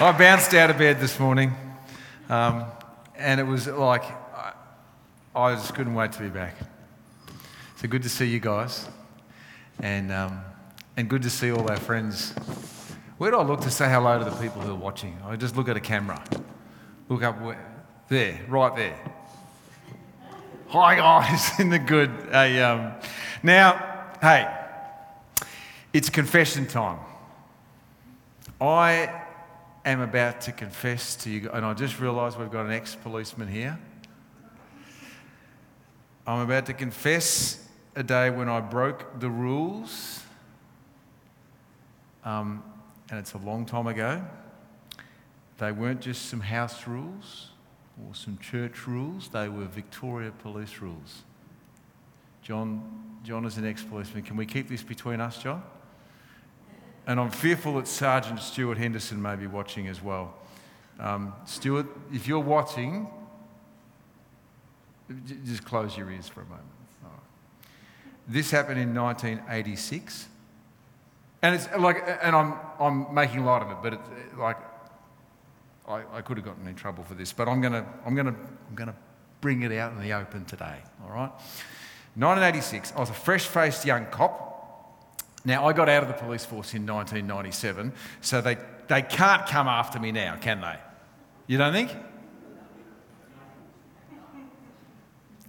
I bounced out of bed this morning, um, and it was like I, I, just couldn't wait to be back. So good to see you guys, and um, and good to see all our friends. Where do I look to say hello to the people who are watching? I just look at a camera. Look up where, there, right there. Hi guys, in the good. Hey, um, now, hey, it's confession time. I am about to confess to you, and I just realised we've got an ex policeman here. I'm about to confess a day when I broke the rules, um, and it's a long time ago. They weren't just some house rules or some church rules, they were Victoria Police rules. John, John is an ex policeman. Can we keep this between us, John? And I'm fearful that Sergeant Stuart Henderson may be watching as well. Um, Stuart, if you're watching, just close your ears for a moment. This happened in 1986. And it's like, and I'm, I'm making light of it, but it's like, I, I could have gotten in trouble for this, but I'm going to, I'm to, I'm to bring it out in the open today, all right? 1986, I was a fresh faced young cop now, I got out of the police force in 1997, so they, they can't come after me now, can they? You don't think?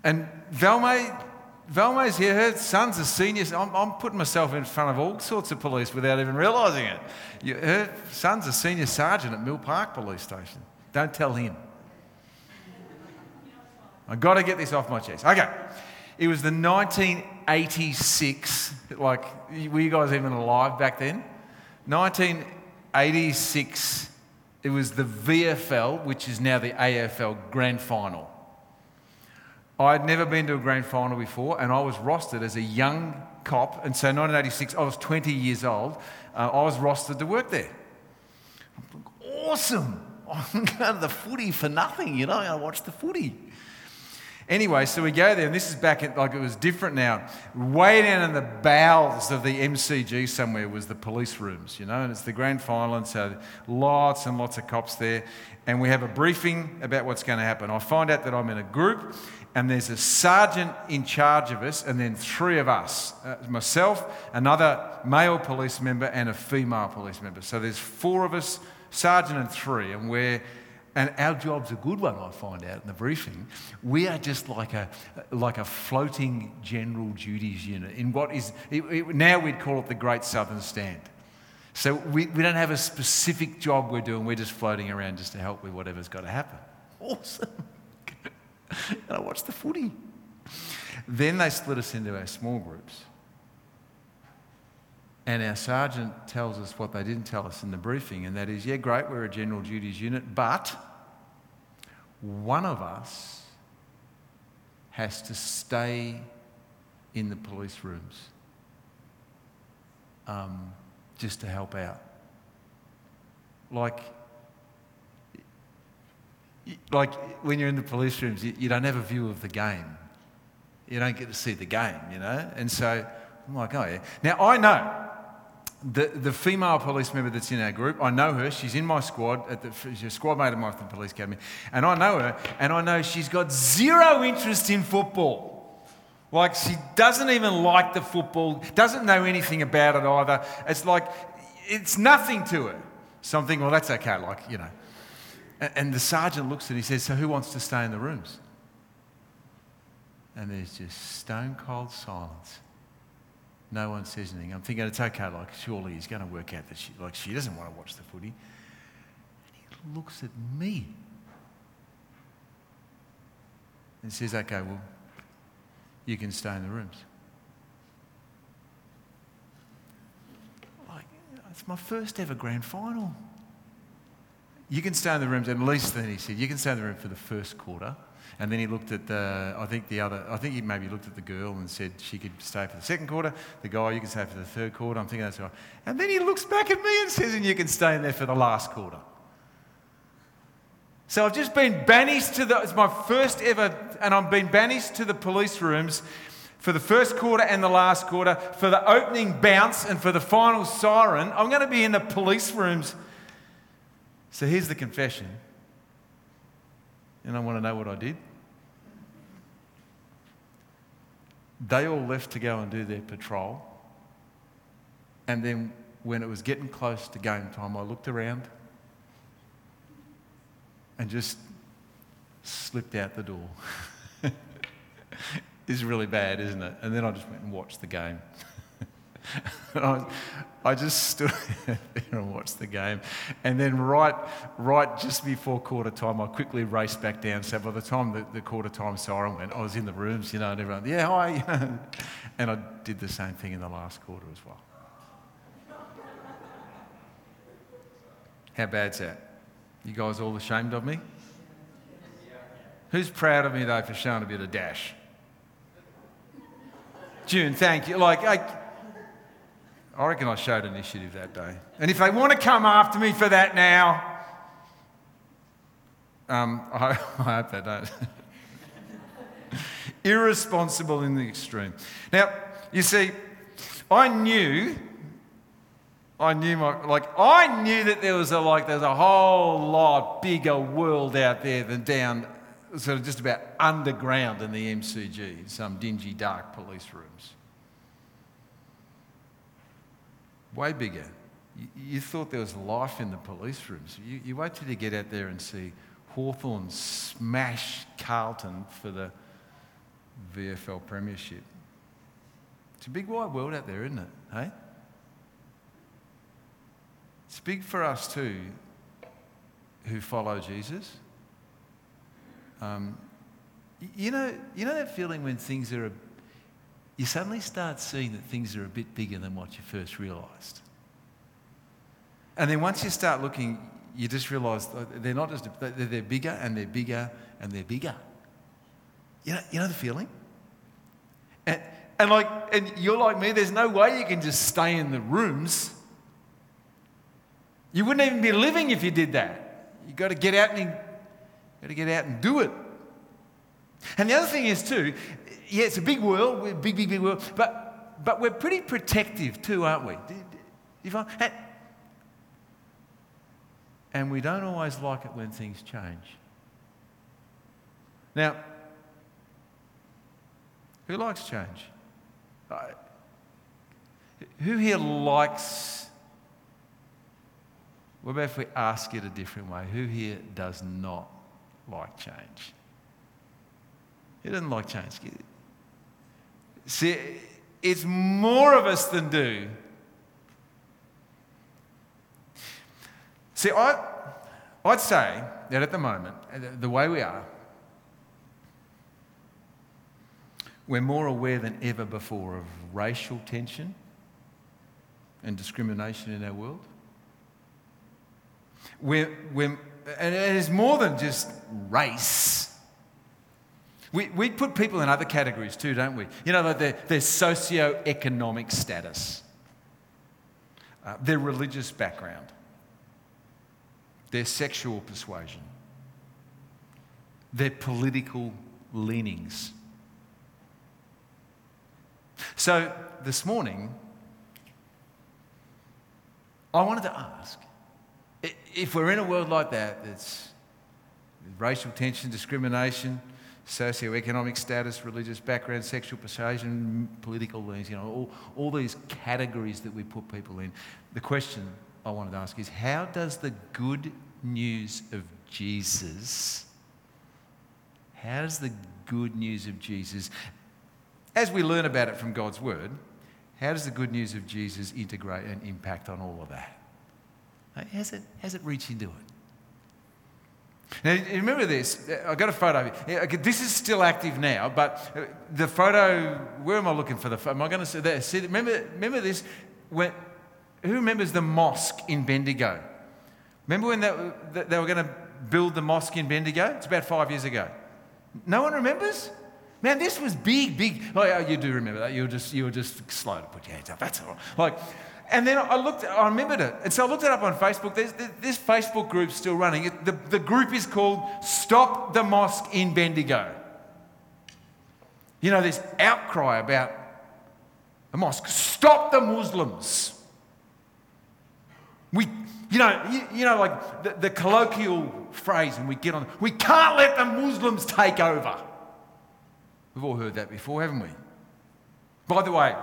And Valmay, Valmay's here, her son's a senior. I'm, I'm, putting myself in front of all sorts of police without even realising it. Her son's a senior sergeant at Mill Park Police Station. Don't tell him. I've got to get this off my chest. Okay. It was the 1986, like, were you guys even alive back then? 1986, it was the VFL, which is now the AFL Grand Final. I'd never been to a grand final before, and I was rostered as a young cop. And so, 1986, I was 20 years old. Uh, I was rostered to work there. Awesome! I'm going to the footy for nothing, you know. I watched the footy. Anyway, so we go there, and this is back at like it was different now. Way down in the bowels of the MCG somewhere was the police rooms, you know, and it's the grand final, and so lots and lots of cops there. And we have a briefing about what's going to happen. I find out that I'm in a group, and there's a sergeant in charge of us, and then three of us uh, myself, another male police member, and a female police member. So there's four of us, sergeant and three, and we're and our job's a good one, I find out in the briefing. We are just like a, like a floating general duties unit in what is, it, it, now we'd call it the Great Southern Stand. So we, we don't have a specific job we're doing, we're just floating around just to help with whatever's got to happen. Awesome. and I watch the footy. Then they split us into our small groups. And our sergeant tells us what they didn't tell us in the briefing, and that is, yeah, great, we're a general duties unit, but one of us has to stay in the police rooms um, just to help out. Like, like when you're in the police rooms, you, you don't have a view of the game. You don't get to see the game, you know? And so I'm like, oh yeah. Now I know the, the female police member that's in our group, I know her. She's in my squad. At the, she's a squad mate of mine from the police academy. And I know her, and I know she's got zero interest in football. Like, she doesn't even like the football, doesn't know anything about it either. It's like, it's nothing to her. So I'm thinking, well, that's okay, like, you know. And, and the sergeant looks at it, he says, So who wants to stay in the rooms? And there's just stone cold silence. No one says anything. I'm thinking it's okay, like, surely he's going to work out that she, like, she doesn't want to watch the footy. And he looks at me and says, okay, well, you can stay in the rooms. Like, it's my first ever grand final. You can stay in the rooms, at least then he said, you can stay in the room for the first quarter. And then he looked at the, I think the other, I think he maybe looked at the girl and said she could stay for the second quarter. The guy, you can stay for the third quarter. I'm thinking that's right. And then he looks back at me and says, and you can stay in there for the last quarter. So I've just been banished to the, it's my first ever, and I've been banished to the police rooms for the first quarter and the last quarter, for the opening bounce and for the final siren. I'm going to be in the police rooms So here's the confession. And I want to know what I did. They all left to go and do their patrol. And then when it was getting close to game time, I looked around and just slipped out the door. it's really bad, isn't it? And then I just went and watched the game. I, I, just stood there and watched the game. And then, right, right just before quarter time, I quickly raced back down. So, by the time the, the quarter time siren went, I was in the rooms, you know, and everyone, yeah, hi. and I did the same thing in the last quarter as well. How bad's that? You guys all ashamed of me? Who's proud of me though for showing a bit of dash? June, thank you. Like, I, I reckon I showed initiative that day. And if they want to come after me for that now, um, I, I hope they don't. Irresponsible in the extreme. Now, you see, I knew I knew my like I knew that there was a like there's a whole lot bigger world out there than down sort of just about underground in the MCG, some dingy dark police rooms. Way bigger. You, you thought there was life in the police rooms. You, you wait till you get out there and see Hawthorn smash Carlton for the VFL Premiership. It's a big wide world out there, isn't it? Hey? It's big for us too, who follow Jesus. Um, you know, you know that feeling when things are, a, you suddenly start seeing that things are a bit bigger than what you first realised. And then once you start looking, you just realise they're not just, they're bigger and they're bigger and they're bigger. You know, you know the feeling? And, and like, and you're like me, there's no way you can just stay in the rooms you wouldn't even be living if you did that. You've got to get out and got to get out and do it. And the other thing is too, yeah, it's a big world, big, big, big world, but but we're pretty protective too, aren't we? And, and we don't always like it when things change. Now, who likes change? Who here likes what about if we ask it a different way? Who here does not like change? Who doesn't like change? See, it's more of us than do. See, I, I'd say that at the moment, uh, the way we are, we're more aware than ever before of racial tension and discrimination in our world. We're, we're, and it is more than just race. We, we put people in other categories too, don't we? You know, like their, their socio-economic status, uh, their religious background, their sexual persuasion, their political leanings. So this morning, I wanted to ask if we're in a world like that, it's racial tension, discrimination, socioeconomic status, religious background, sexual persuasion, political leanings, you know, all, all these categories that we put people in. The question I wanted to ask is how does the good news of Jesus, how does the good news of Jesus, as we learn about it from God's Word, how does the good news of Jesus integrate and impact on all of that? How's it, how's it reach into it? Now, remember this. I got a photo. This is still active now, but uh, the photo. Where am I looking for the photo? Am I going to see that? See, remember, remember this. When, who remembers the mosque in Bendigo? Remember when they, they were going to build the mosque in Bendigo? It's about five years ago. No one remembers? Man, this was big, big. Oh, you do remember that. You were just, you were just slow to put your hands up. That's all. Like, and then I looked, I remembered it. And so I looked it up on Facebook. There's, this Facebook group's still running. The, the group is called Stop the Mosque in Bendigo. You know, this outcry about the mosque. Stop the Muslims. We, you know, you, you know, like the, the colloquial phrase, and we get on, we can't let the Muslims take over. We've all heard that before, haven't we? By the way,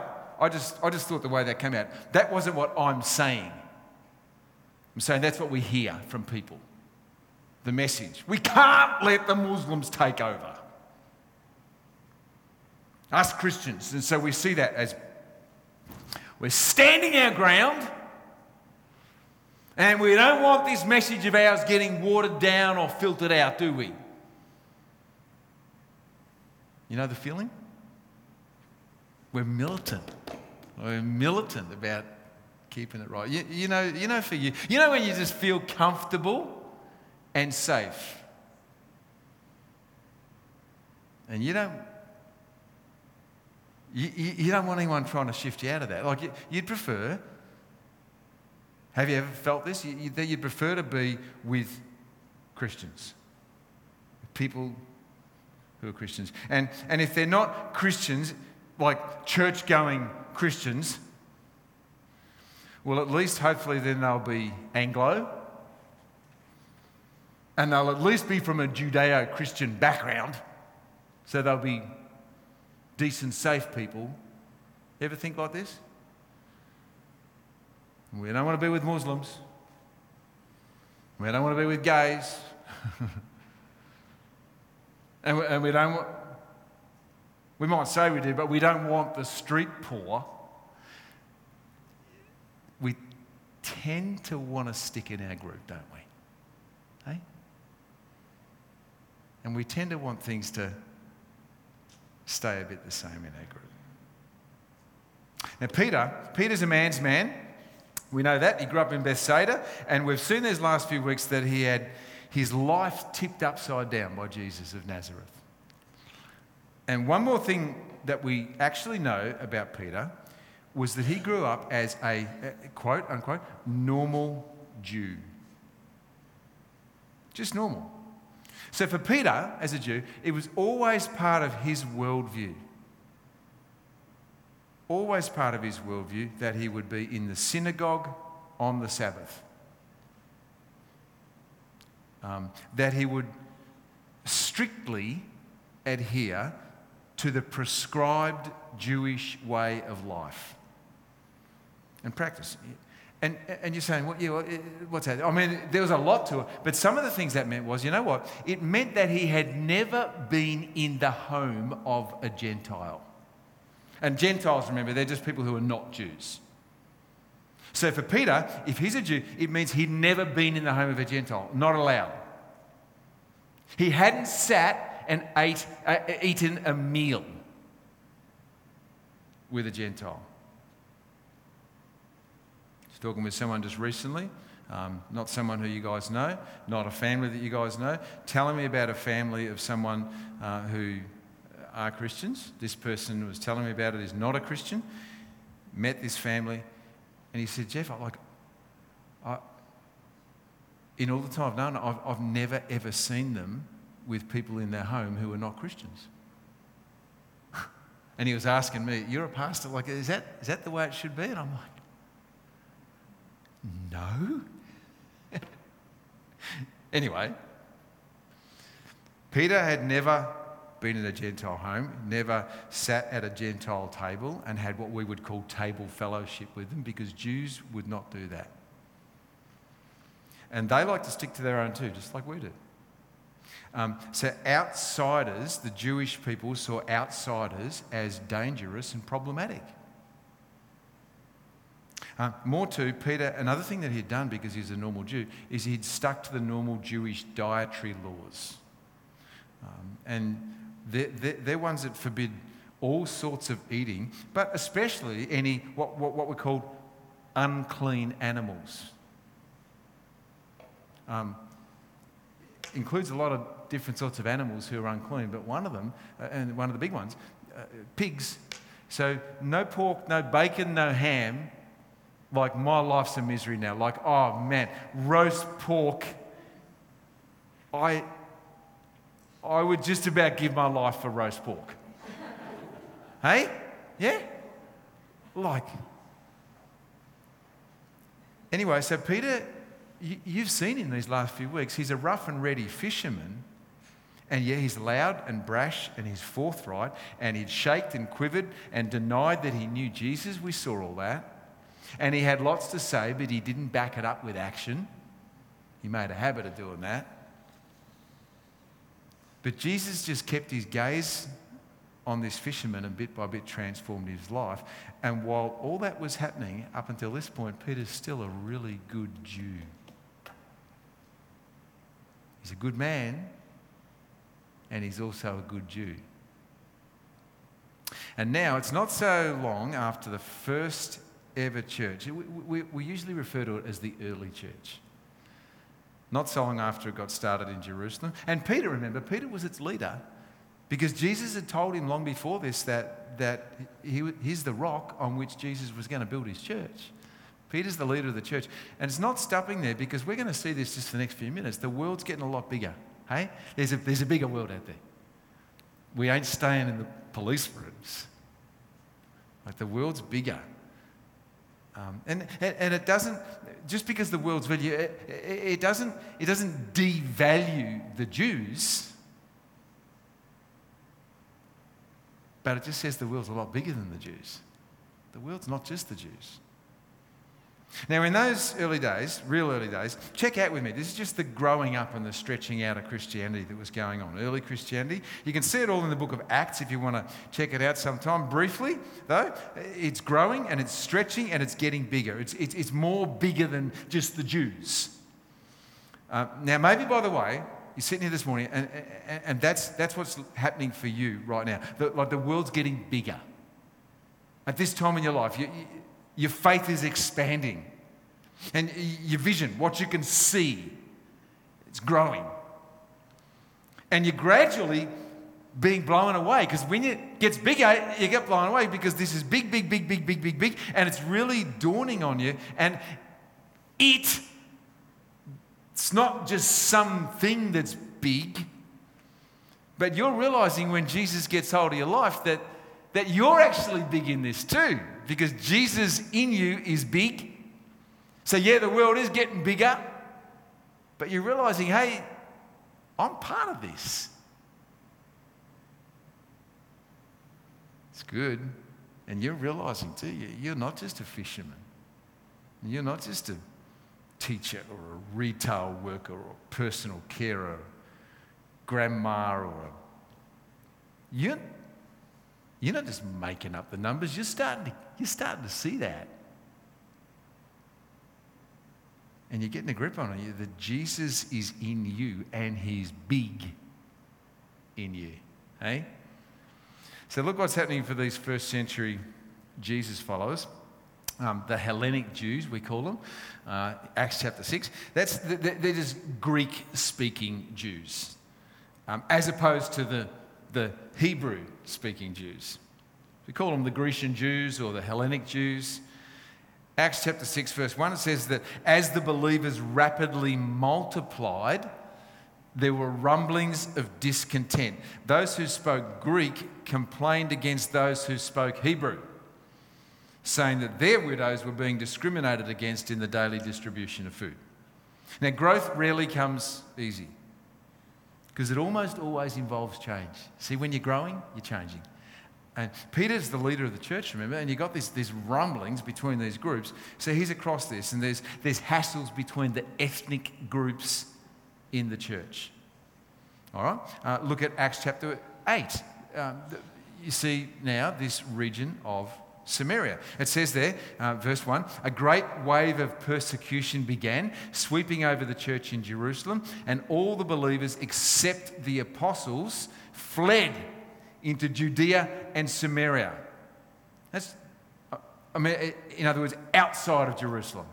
I just, I just thought the way that came out, that wasn't what I'm saying. I'm saying that's what we hear from people. The message. We can't let the Muslims take over. Us Christians. And so we see that as we're standing our ground and we don't want this message of ours getting watered down or filtered out, do we? You know the feeling? We're militant. We're militant about keeping it right. You, you, know, you know, for you, you know when you just feel comfortable and safe, and you don't, you, you don't want anyone trying to shift you out of that. Like you, would prefer. Have you ever felt this? You, that you'd prefer to be with Christians, people who are Christians, and and if they're not Christians, like church going Christians, well, at least hopefully then they'll be Anglo and they'll at least be from a Judeo Christian background, so they'll be decent, safe people. Ever think like this? We don't want to be with Muslims. We don't want to be with gays. and, we, and we don't want, we might say we do, but we don't want the street poor. We tend to want to stick in our group, don't we? Hey? And we tend to want things to stay a bit the same in our group. Now, Peter, Peter's a man's man. We know that. He grew up in Bethsaida, and we've seen these last few weeks that he had his life tipped upside down by Jesus of Nazareth. And one more thing that we actually know about Peter was that he grew up as a, quote unquote, normal Jew. Just normal. So for Peter, as a Jew, it was always part of his worldview. Always part of his worldview that he would be in the synagogue on the Sabbath. Um, that he would strictly adhere to the prescribed Jewish way of life and practice. And, and you're saying, well, yeah, what's that? I mean, there was a lot to it. But some of the things that meant was, you know what? It meant that he had never been in the home of a Gentile. And Gentiles, remember, they're just people who are not Jews. So for Peter, if he's a Jew, it means he'd never been in the home of a Gentile. Not allowed. He hadn't sat and ate, uh, eaten a meal with a Gentile. I was talking with someone just recently, um, not someone who you guys know, not a family that you guys know, telling me about a family of someone uh, who are Christians. This person was telling me about it is not a Christian. Met this family, and he said, Jeff, I like, I, in all the time I've known, I've, I've never ever seen them with people in their home who are not Christians. and he was asking me, You're a pastor, like, is that, is that the way it should be? And I'm like, No. anyway, Peter had never been in a Gentile home, never sat at a Gentile table and had what we would call table fellowship with them because Jews would not do that. And they like to stick to their own too, just like we do. Um, so, outsiders, the Jewish people saw outsiders as dangerous and problematic. Uh, more to Peter, another thing that he'd done because he's a normal Jew is he'd stuck to the normal Jewish dietary laws. Um, and they're, they're, they're, ones that forbid all sorts of eating, but especially any what, what, what we call unclean animals. Um, includes a lot of different sorts of animals who are unclean, but one of them, uh, and one of the big ones, uh, pigs. So no pork, no bacon, no ham. Like my life's a misery now. Like, oh man, roast pork. I, I would just about give my life for roast pork. hey? Yeah? Like, anyway, so Peter, you, you've seen him these last few weeks. He's a rough and ready fisherman. And yet he's loud and brash and he's forthright and he'd shaked and quivered and denied that he knew Jesus. We saw all that. And he had lots to say, but he didn't back it up with action. He made a habit of doing that. But Jesus just kept his gaze on this fisherman and bit by bit transformed his life. And while all that was happening up until this point, Peter's still a really good Jew. He's a good man, and he's also a good Jew. And now it's not so long after the first ever church. We, we, we, usually refer to it as the early church. Not so long after it got started in Jerusalem. And Peter, remember, Peter was its leader because Jesus had told him long before this that, that he, he's the rock on which Jesus was going to build his church. Peter's the leader of the church. And it's not stopping there because we're going to see this just the next few minutes. The world's getting a lot bigger. Hey? There's a, there's a bigger world out there. We ain't staying in the police rooms. Like the world's bigger. Um, and, and it doesn't, just because the world's value, it, it, doesn't, it doesn't devalue the Jews, but it just says the world's a lot bigger than the Jews. The world's not just the Jews. Now, in those early days, real early days, check out with me. This is just the growing up and the stretching out of Christianity that was going on. Early Christianity. You can see it all in the book of Acts if you want to check it out sometime. Briefly, though, it's growing and it's stretching and it's getting bigger. It's, it's, it's more bigger than just the Jews. Uh, now, maybe by the way, you're sitting here this morning and, and, and that's, that's what's happening for you right now. The, like the world's getting bigger. At this time in your life, you, you your faith is expanding. And your vision, what you can see, it's growing. And you're gradually being blown away because when it gets bigger, you get blown away because this is big, big, big, big, big, big, big, and it's really dawning on you. And it, it's not just something that's big, but you're realizing when Jesus gets hold of your life that, that you're actually big in this too because Jesus in you is big. So, yeah, the world is getting bigger, but you're realizing, hey, I'm part of this. It's good. And you're realizing too, you're not just a fisherman, you're not just a teacher or a retail worker or a personal carer, grandma or a. You're, you're not just making up the numbers, you're starting to, you're starting to see that. And you're getting a grip on it that Jesus is in you and he's big in you. Hey? So look what's happening for these first century Jesus followers. Um, the Hellenic Jews, we call them, uh, Acts chapter 6. That's, they're just Greek speaking Jews, um, as opposed to the the Hebrew speaking Jews. We call them the Grecian Jews or the Hellenic Jews. Acts chapter 6, verse 1, it says that as the believers rapidly multiplied, there were rumblings of discontent. Those who spoke Greek complained against those who spoke Hebrew, saying that their widows were being discriminated against in the daily distribution of food. Now, growth rarely comes easy because it almost always involves change. See, when you're growing, you're changing. And Peter's the leader of the church, remember? And you've got this, these rumblings between these groups. So he's across this, and there's, there's hassles between the ethnic groups in the church. All right? Uh, look at Acts chapter 8. Um, you see now this region of Samaria. It says there, uh, verse 1 a great wave of persecution began, sweeping over the church in Jerusalem, and all the believers except the apostles fled into Judea and Samaria. That's, I mean, in other words, outside of Jerusalem.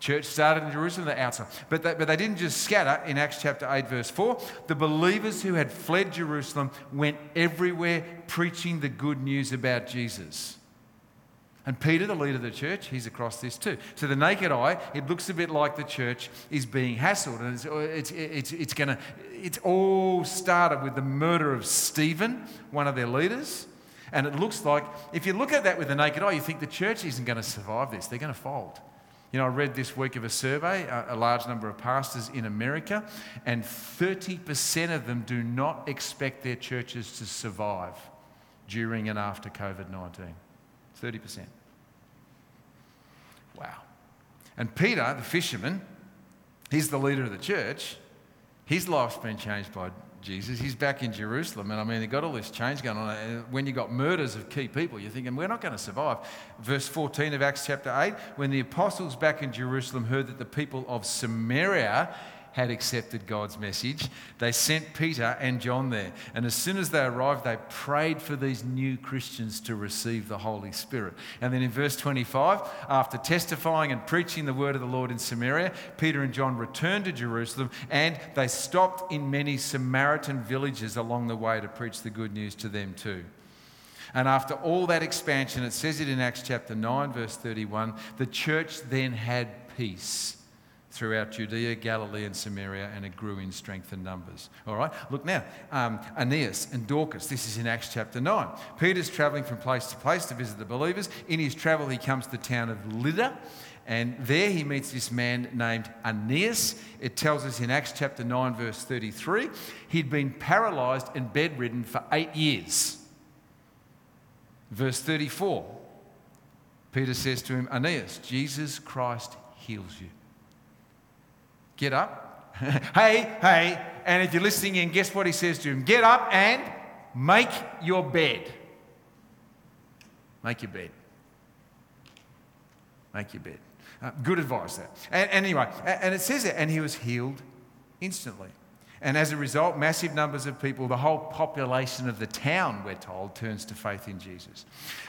Church started in Jerusalem, they're outside. But they, but they didn't just scatter in Acts chapter 8, verse 4. The believers who had fled Jerusalem went everywhere preaching the good news about Jesus. And Peter, the leader of the church, he's across this too. So the naked eye, it looks a bit like the church is being hassled. And it's, it's, it's, it's, gonna, it's all started with the murder of Stephen, one of their leaders. And it looks like, if you look at that with the naked eye, you think the church isn't going to survive this. They're going to fold. You know, I read this week of a survey, a, a large number of pastors in America, and 30% of them do not expect their churches to survive during and after COVID 19. 30%. Wow. And Peter, the fisherman, he's the leader of the church. His life's been changed by Jesus. He's back in Jerusalem. And I mean, they've got all this change going on. And when you've got murders of key people, you're thinking, we're not going to survive. Verse 14 of Acts chapter 8 when the apostles back in Jerusalem heard that the people of Samaria had accepted God's message, they sent Peter and John there. And as soon as they arrived, they prayed for these new Christians to receive the Holy Spirit. And then in verse 25, after testifying and preaching the word of the Lord in Samaria, Peter and John returned to Jerusalem and they stopped in many Samaritan villages along the way to preach the good news to them too. And after all that expansion, it says it in Acts chapter 9, verse 31, the church then had peace throughout Judea, Galilee, and Samaria, and it grew in strength and numbers. All right, look now, um, Aeneas and Dorcas, this is in Acts chapter 9. Peter's traveling from place to place to visit the believers. In his travel, he comes to the town of Lydda. And there he meets this man named Aeneas. It tells us in Acts chapter 9, verse 33, he'd been paralyzed and bedridden for eight years. Verse 34, Peter says to him, Aeneas, Jesus Christ heals you. Get up. hey, hey. And if you're listening in, guess what he says to him? Get up and make your bed. Make your bed. Make your bed. Uh, good advice there. And, anyway, and it says it, and he was healed instantly. And as a result, massive numbers of people, the whole population of the town, we're told, turns to faith in Jesus.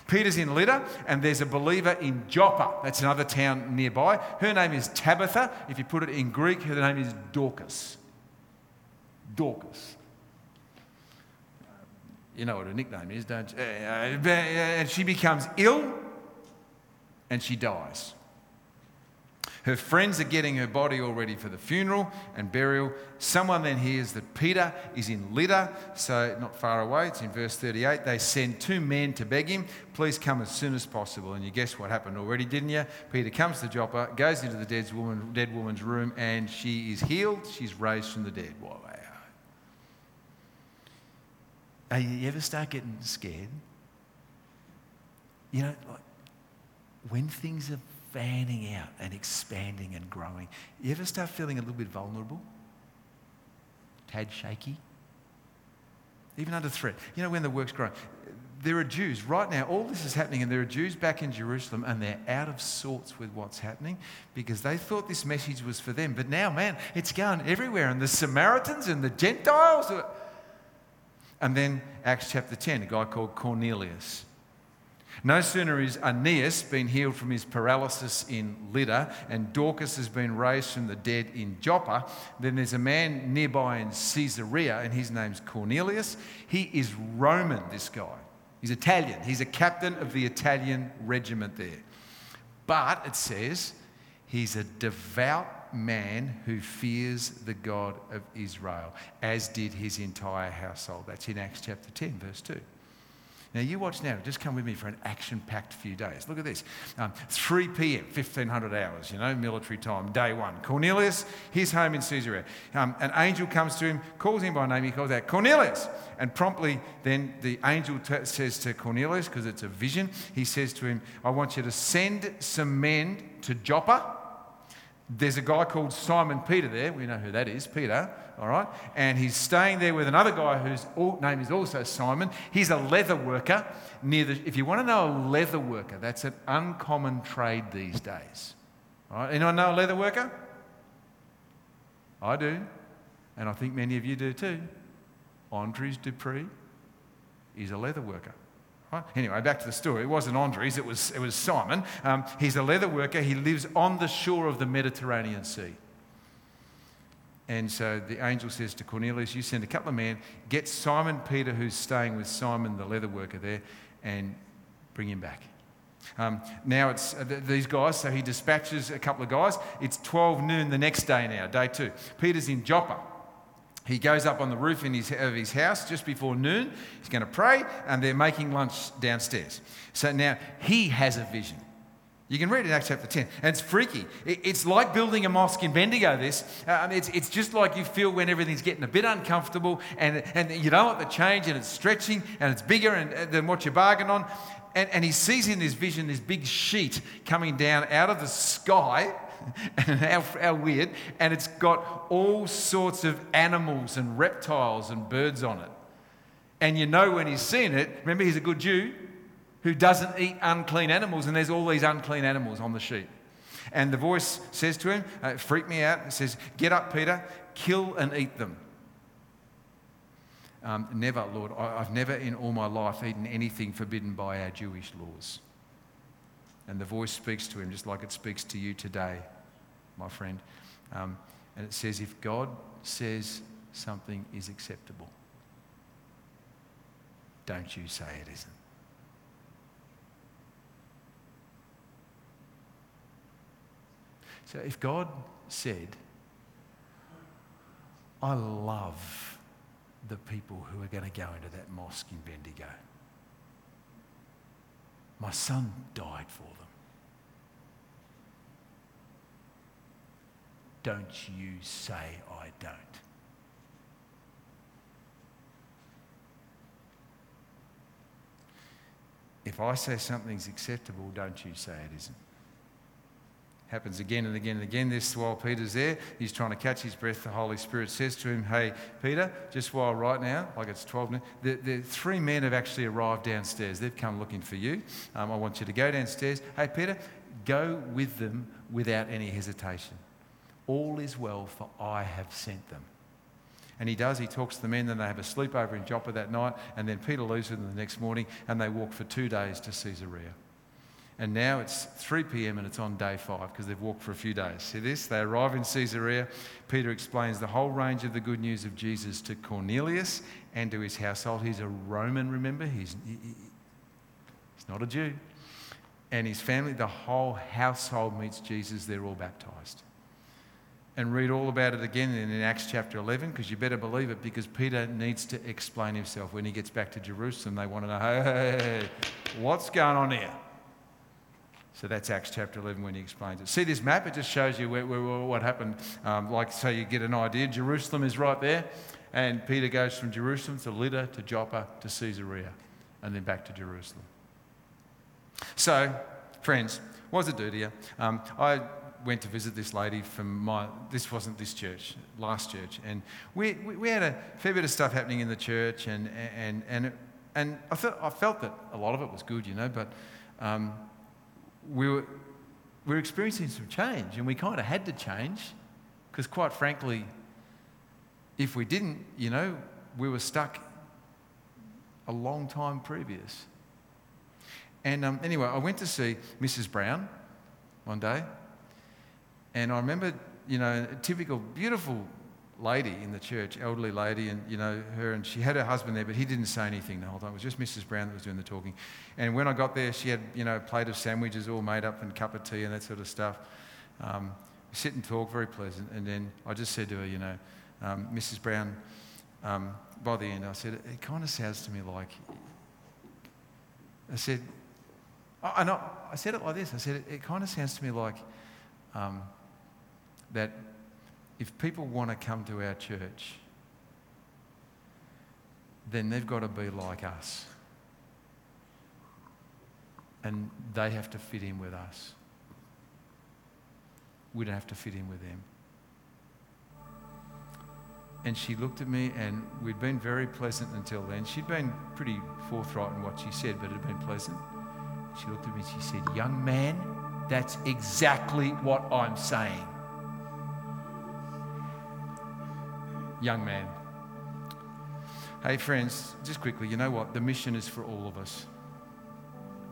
Peter's in Lydda, and there's a believer in Joppa. That's another town nearby. Her name is Tabitha. If you put it in Greek, her name is Dorcas. Dorcas. You know what her nickname is, don't you? Uh, uh, and she becomes ill and she dies. Her friends are getting her body all ready for the funeral and burial. Someone then hears that Peter is in Lydda, so not far away. It's in verse 38. They send two men to beg him, please come as soon as possible. And you guess what happened already, didn't you? Peter comes to Joppa, goes into the dead, woman, dead woman's room, and she is healed. She's raised from the dead. Wow. Are you ever start getting scared? You know, like when things are fanning out and expanding and growing. You ever start feeling a little bit vulnerable? Tad shaky? Even under threat. You know, when the work's growing. There are Jews right now, all this is happening, and there are Jews back in Jerusalem, and they're out of sorts with what's happening because they thought this message was for them. But now, man, it's going everywhere, and the Samaritans and the Gentiles. And then Acts chapter 10, a guy called Cornelius no sooner is Aeneas been healed from his paralysis in Lydda and Dorcas has been raised from the dead in Joppa, than there's a man nearby in Caesarea and his name's Cornelius. He is Roman, this guy. He's Italian. He's a captain of the Italian regiment there. But it says he's a devout man who fears the God of Israel, as did his entire household. That's in Acts chapter 10, verse 2. Now, you watch now, just come with me for an action packed few days. Look at this um, 3 p.m., 1500 hours, you know, military time, day one. Cornelius, his home in Caesarea. Um, an angel comes to him, calls him by name, he calls out, Cornelius. And promptly, then the angel t- says to Cornelius, because it's a vision, he says to him, I want you to send some men to Joppa. There's a guy called Simon Peter there. We know who that is, Peter all right? And he's staying there with another guy whose name is also Simon. He's a leather worker near the. If you want to know a leather worker, that's an uncommon trade these days. All right? Anyone know a leather worker? I do, and I think many of you do too. Andres Dupree is a leather worker. Anyway, back to the story. It wasn't Andres, it was, it was Simon. Um, he's a leather worker. He lives on the shore of the Mediterranean Sea. And so the angel says to Cornelius, You send a couple of men, get Simon Peter, who's staying with Simon, the leather worker there, and bring him back. Um, now it's uh, th- these guys, so he dispatches a couple of guys. It's 12 noon the next day now, day two. Peter's in Joppa. He goes up on the roof his, of his house just before noon. He's going to pray, and they're making lunch downstairs. So now he has a vision. You can read it in Acts chapter 10. And it's freaky. It's like building a mosque in Bendigo, this. Um, it's, it's just like you feel when everything's getting a bit uncomfortable and, and you don't want the change and it's stretching and it's bigger and, than what you bargained on. And, and he sees in this vision this big sheet coming down out of the sky. how, how weird. And it's got all sorts of animals and reptiles and birds on it. And you know when he's seen it, remember he's a good Jew who doesn't eat unclean animals, and there's all these unclean animals on the sheet. And the voice says to him, uh, Freak me out. It says, Get up, Peter, kill and eat them. Um, never, Lord. I, I've never in all my life eaten anything forbidden by our Jewish laws. And the voice speaks to him just like it speaks to you today, my friend. Um, and it says, If God says something is acceptable, don't you say it isn't. So if God said, I love the people who are going to go into that mosque in Bendigo, my son died for them. Don't you say I don't. If I say something's acceptable, don't you say it isn't. Happens again and again and again. This while Peter's there, he's trying to catch his breath. The Holy Spirit says to him, Hey, Peter, just while right now, like it's 12 now, the, the three men have actually arrived downstairs. They've come looking for you. Um, I want you to go downstairs. Hey, Peter, go with them without any hesitation. All is well, for I have sent them. And he does, he talks to the men, then they have a sleepover in Joppa that night, and then Peter leaves with them the next morning, and they walk for two days to Caesarea. And now it's 3 p.m. and it's on day five because they've walked for a few days. See this? They arrive in Caesarea. Peter explains the whole range of the good news of Jesus to Cornelius and to his household. He's a Roman, remember? He's, he, he's not a Jew. And his family, the whole household meets Jesus. They're all baptized. And read all about it again in Acts chapter 11 because you better believe it because Peter needs to explain himself. When he gets back to Jerusalem, they want to know, hey what's going on here? So that's Acts chapter 11 when he explains it. See this map? It just shows you where, where, what happened. Um, like, so you get an idea. Jerusalem is right there. And Peter goes from Jerusalem to Lydda to Joppa to Caesarea and then back to Jerusalem. So, friends, what does it do to you? Um, I went to visit this lady from my, this wasn't this church, last church. And we, we, we had a fair bit of stuff happening in the church. And, and, and, and I, felt, I felt that a lot of it was good, you know, but. Um, we were, we were experiencing some change, and we kind of had to change because, quite frankly, if we didn't, you know, we were stuck a long time previous. And um, anyway, I went to see Mrs. Brown one day, and I remember, you know, a typical beautiful lady in the church, elderly lady, and you know her, and she had her husband there, but he didn't say anything the whole time. It was just Mrs. Brown that was doing the talking. And when I got there, she had you know a plate of sandwiches all made up and a cup of tea and that sort of stuff. Um, sit and talk, very pleasant. And then I just said to her, you know, um, Mrs. Brown. Um, by the end, I said, it, kind of sounds to me like. I said, I, know, I said it like this. I said, it, it kind of sounds to me like um, that if people want to come to our church, then they've got to be like us. And they have to fit in with us. We don't have to fit in with them. And she looked at me, and we'd been very pleasant until then. She'd been pretty forthright in what she said, but it had been pleasant. She looked at me and she said, Young man, that's exactly what I'm saying. Young man. Hey, friends, just quickly, you know what? The mission is for all of us.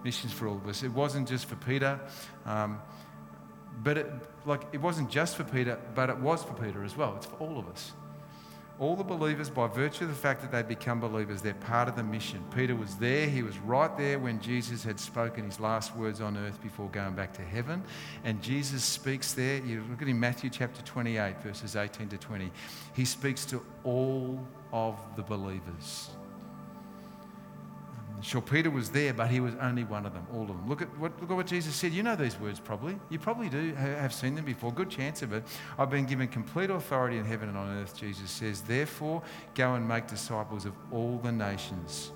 Mission's for all of us. It wasn't just for Peter, um, but it, like it wasn't just for Peter, but it was for Peter as well. It's for all of us. All the believers, by virtue of the fact that they'd become believers, they're part of the mission. Peter was there. He was right there when Jesus had spoken his last words on earth before going back to heaven. And Jesus speaks there. You look at in Matthew chapter 28, verses 18 to 20. He speaks to all of the believers. Sure, Peter was there, but he was only one of them, all of them. Look at what, look at what Jesus said. You know these words probably. You probably do have seen them before. Good chance of it. I've been given complete authority in heaven and on earth, Jesus says. Therefore, go and make disciples of all the nations.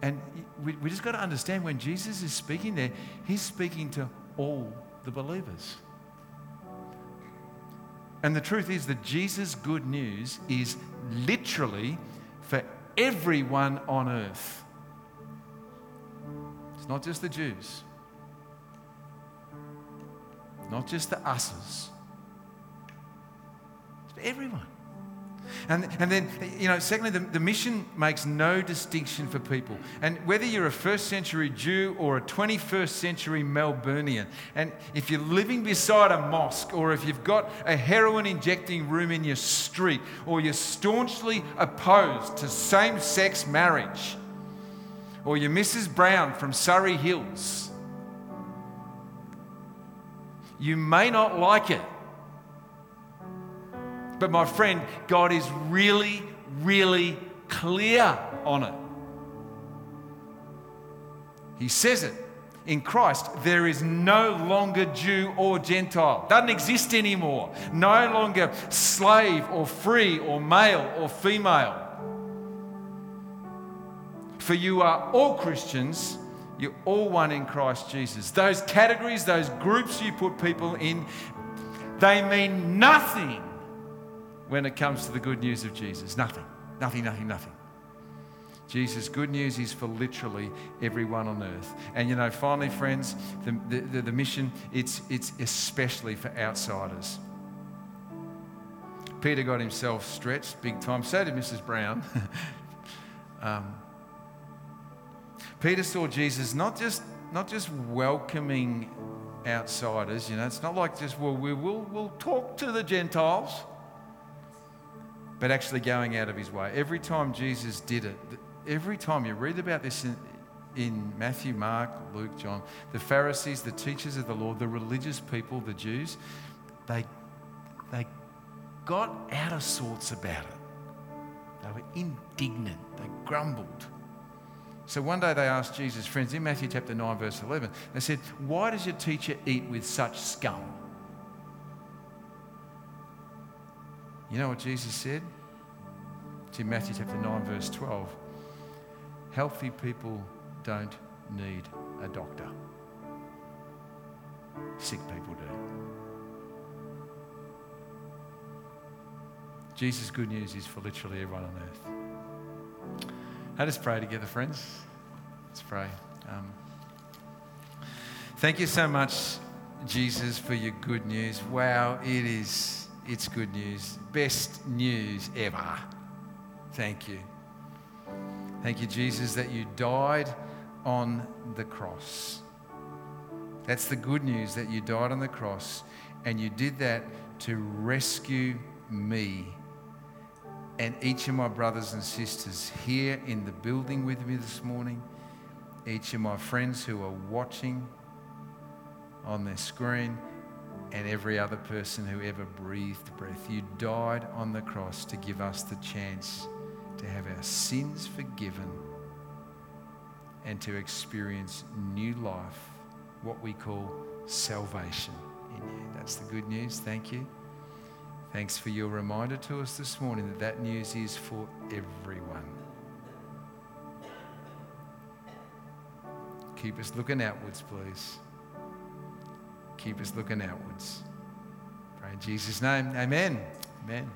And we, we just got to understand when Jesus is speaking there, he's speaking to all the believers. And the truth is that Jesus' good news is literally for everyone on earth. It's not just the Jews, not just the us's, it's for everyone. And, and then, you know, secondly, the, the mission makes no distinction for people. And whether you're a first century Jew or a 21st century Melburnian, and if you're living beside a mosque, or if you've got a heroin injecting room in your street, or you're staunchly opposed to same sex marriage, or you're Mrs. Brown from Surrey Hills. You may not like it. But my friend, God is really, really clear on it. He says it. In Christ, there is no longer Jew or Gentile. Doesn't exist anymore. No longer slave or free or male or female. For you are all Christians, you're all one in Christ Jesus. Those categories, those groups you put people in, they mean nothing when it comes to the good news of Jesus. Nothing, nothing, nothing, nothing. Jesus' good news is for literally everyone on earth. And you know, finally, friends, the, the, the mission, it's, it's especially for outsiders. Peter got himself stretched big time. So did Mrs. Brown. um, Peter saw Jesus not just, not just welcoming outsiders, you know, it's not like just, well, we will we'll talk to the Gentiles, but actually going out of his way. Every time Jesus did it, every time you read about this in, in Matthew, Mark, Luke, John, the Pharisees, the teachers of the law, the religious people, the Jews, they, they got out of sorts about it. They were indignant, they grumbled. So one day they asked Jesus, friends, in Matthew chapter 9, verse 11, they said, Why does your teacher eat with such scum? You know what Jesus said? It's in Matthew chapter 9, verse 12. Healthy people don't need a doctor, sick people do. Jesus' good news is for literally everyone on earth. Let us pray together, friends. Let's pray. Um, thank you so much, Jesus, for your good news. Wow, it is, it's good news. Best news ever. Thank you. Thank you, Jesus, that you died on the cross. That's the good news that you died on the cross and you did that to rescue me and each of my brothers and sisters here in the building with me this morning, each of my friends who are watching on their screen, and every other person who ever breathed breath. You died on the cross to give us the chance to have our sins forgiven and to experience new life, what we call salvation in you. That's the good news. Thank you. Thanks for your reminder to us this morning that that news is for everyone. Keep us looking outwards, please. Keep us looking outwards. Pray in Jesus' name. Amen. Amen.